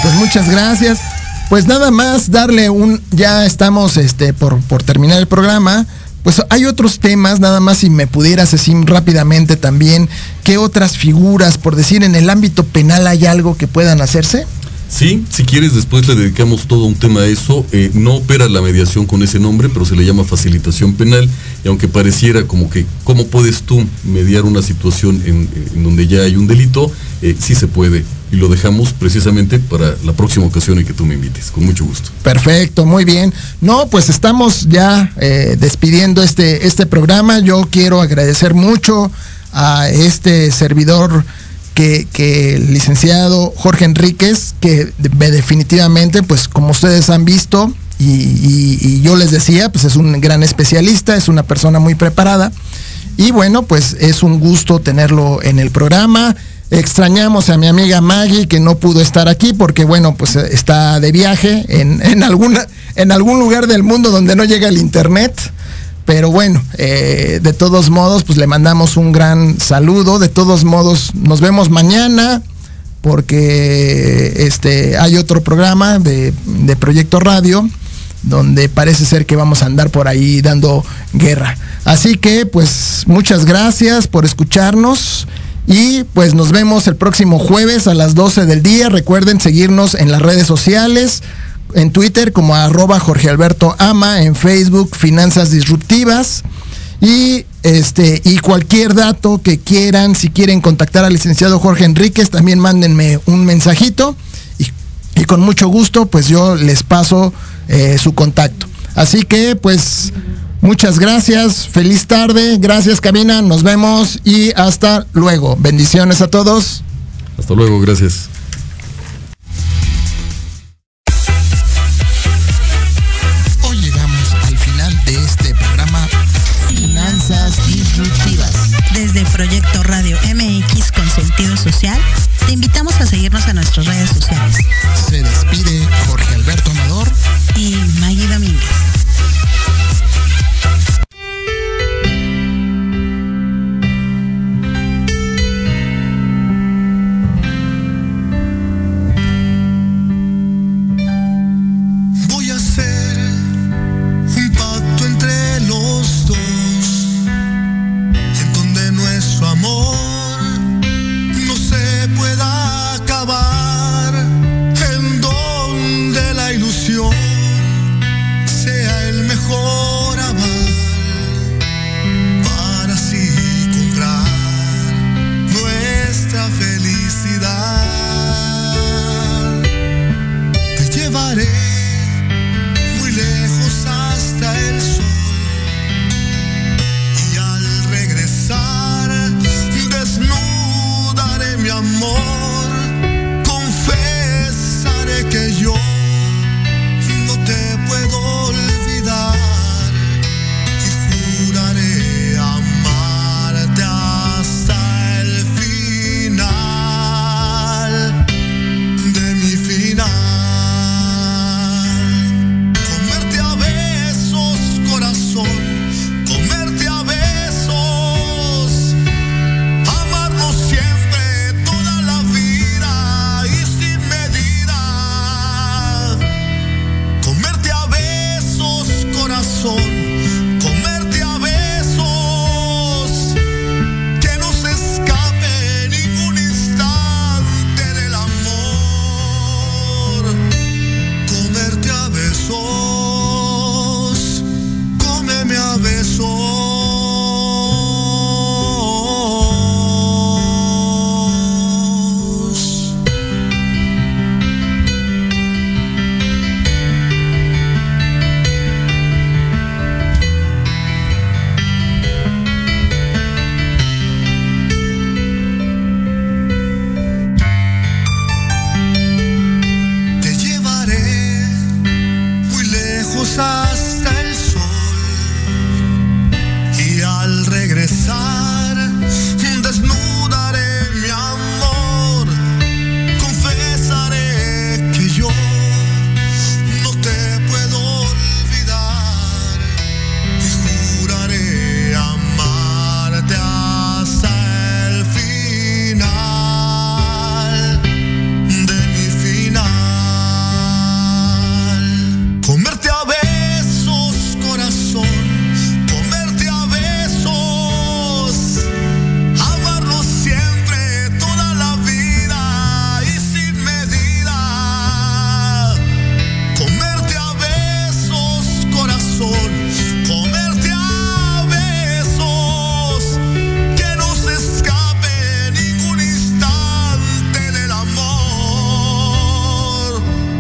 Pues muchas gracias. Pues nada más darle un, ya estamos este, por, por terminar el programa. Pues hay otros temas, nada más si me pudieras decir rápidamente también, ¿qué otras figuras, por decir, en el ámbito penal hay algo que puedan hacerse? Sí, si quieres después le dedicamos todo un tema a eso. Eh, no opera la mediación con ese nombre, pero se le llama facilitación penal. Y aunque pareciera como que, ¿cómo puedes tú mediar una situación en, donde ya hay un delito? Eh, sí se puede. Y lo dejamos precisamente para la próxima ocasión en que tú me invites. Con mucho gusto. Perfecto, muy bien. No, pues estamos ya eh, despidiendo este, este programa. Yo quiero agradecer mucho a este servidor que, el licenciado Jorge Enríquez, que definitivamente, pues como ustedes han visto, y, yo les decía, pues es un gran especialista, es una persona muy preparada. Y bueno, pues es un gusto tenerlo en el programa. Extrañamos a mi amiga Maggie que no pudo estar aquí porque bueno, pues está de viaje en, [LAUGHS] en, alguna, en algún lugar del mundo donde no llega el internet. Pero bueno, eh, de todos modos, pues le mandamos un gran saludo. De todos modos, nos vemos mañana porque este, hay otro programa de, de Proyecto Radio donde parece ser que vamos a andar por ahí dando guerra. Así que pues muchas gracias por escucharnos y pues nos vemos el próximo jueves a las 12 del día. Recuerden seguirnos en las redes sociales en Twitter como arroba Jorge Alberto Ama, en Facebook Finanzas Disruptivas. Y este, y cualquier dato que quieran, si quieren contactar al licenciado Jorge Enríquez, también mándenme un mensajito y, con mucho gusto, pues yo les paso eh, su contacto. Así que, pues, muchas gracias, feliz tarde, gracias cabina, nos vemos y hasta luego. Bendiciones a todos. Hasta luego, gracias. Desde Proyecto Radio MX con sentido social, te invitamos a seguirnos en nuestras redes sociales. Se despide Jorge Alberto Amador y Maggie Domínguez.